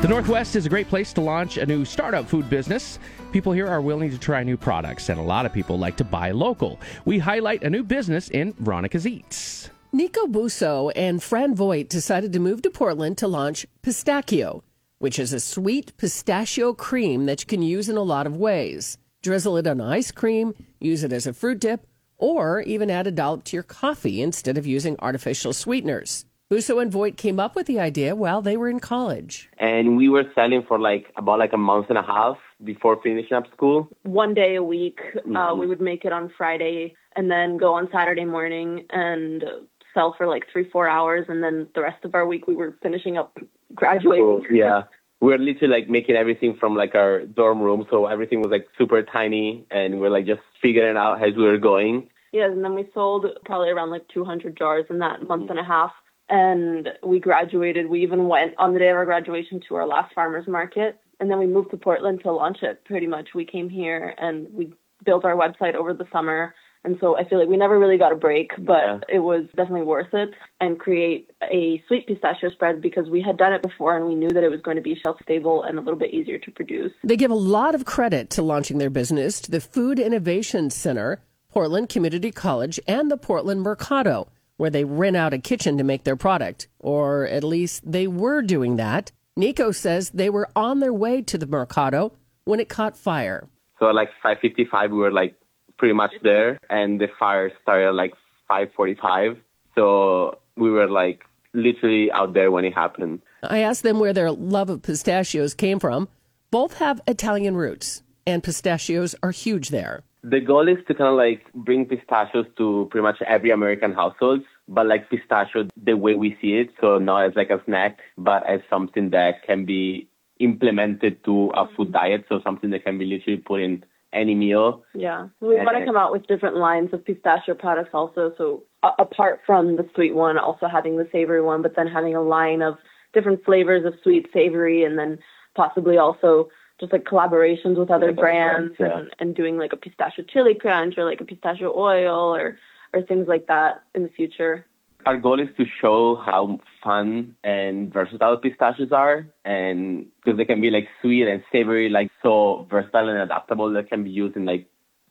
The Northwest is a great place to launch a new startup food business. People here are willing to try new products, and a lot of people like to buy local. We highlight a new business in Veronica's Eats. Nico Busso and Fran Voigt decided to move to Portland to launch Pistakio, which is a sweet pistachio cream that you can use in a lot of ways. Drizzle it on ice cream, use it as a fruit dip, or even add a dollop to your coffee instead of using artificial sweeteners. Busso and Voigt came up with the idea while they were in college. And we were selling for like about like a month and a half before finishing up school. One day a week, uh, Mhm. we would make it on Friday and then go on Saturday morning and sell for like three, four hours. And then the rest of our week, we were finishing up graduating. So, yeah. We were literally like making everything from like our dorm room, so everything was like super tiny, and we're like just figuring out as we were going. Yeah, and then we sold probably around like 200 jars in that month and a half. And we graduated. We even went on the day of our graduation to our last farmers market. And then we moved to Portland to launch it pretty much. We came here and we built our website over the summer. And so I feel like we never really got a break, but Yeah. it was definitely worth it and create a sweet pistachio spread because we had done it before and we knew that it was going to be shelf stable and a little bit easier to produce. They give a lot of credit to launching their business to the Food Innovation Center, Portland Community College, and the Portland Mercado, where they rent out a kitchen to make their product. Or at least they were doing that. Nico says they were on their way to the Mercado when it caught fire. So at like 5:55, we were like pretty much there, and the fire started at like 5:45. So we were like literally out there when it happened. I asked them where their love of pistachios came from. Both have Italian roots, and pistachios are huge there. The goal is to kind of like bring pistachios to pretty much every American household, but like pistachio the way we see it. So not as like a snack, but as something that can be implemented to a food diet. So something that can be literally put in any meal. Yeah, we want to come out with different lines of pistachio products also. So apart from the sweet one, also having the savory one, but then having a line of different flavors of sweet, savory, and then possibly also just like collaborations with other brands, yeah. and, and doing like a pistachio chili crunch or like a pistachio oil or or things like that in the future. Our goal is to show how fun and versatile pistachios are, and because they can be like sweet and savory, like so versatile and adaptable, that can be used in like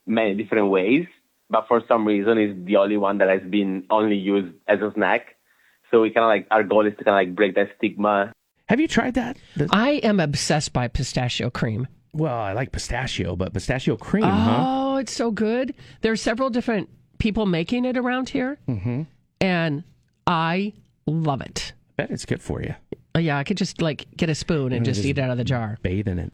many different ways. But for some reason, it's the only one that has been only used as a snack. So we kind of like our goal is to kind of like break that stigma. Have you tried that? The- I am obsessed by pistachio cream. well, I like pistachio, but pistachio cream, huh? Oh, it's so good. There are several different people making it around here, mm-hmm. and I love it. bet it's good for you. Yeah, I could just like get a spoon and just just eat it out of the jar. Bathe in it.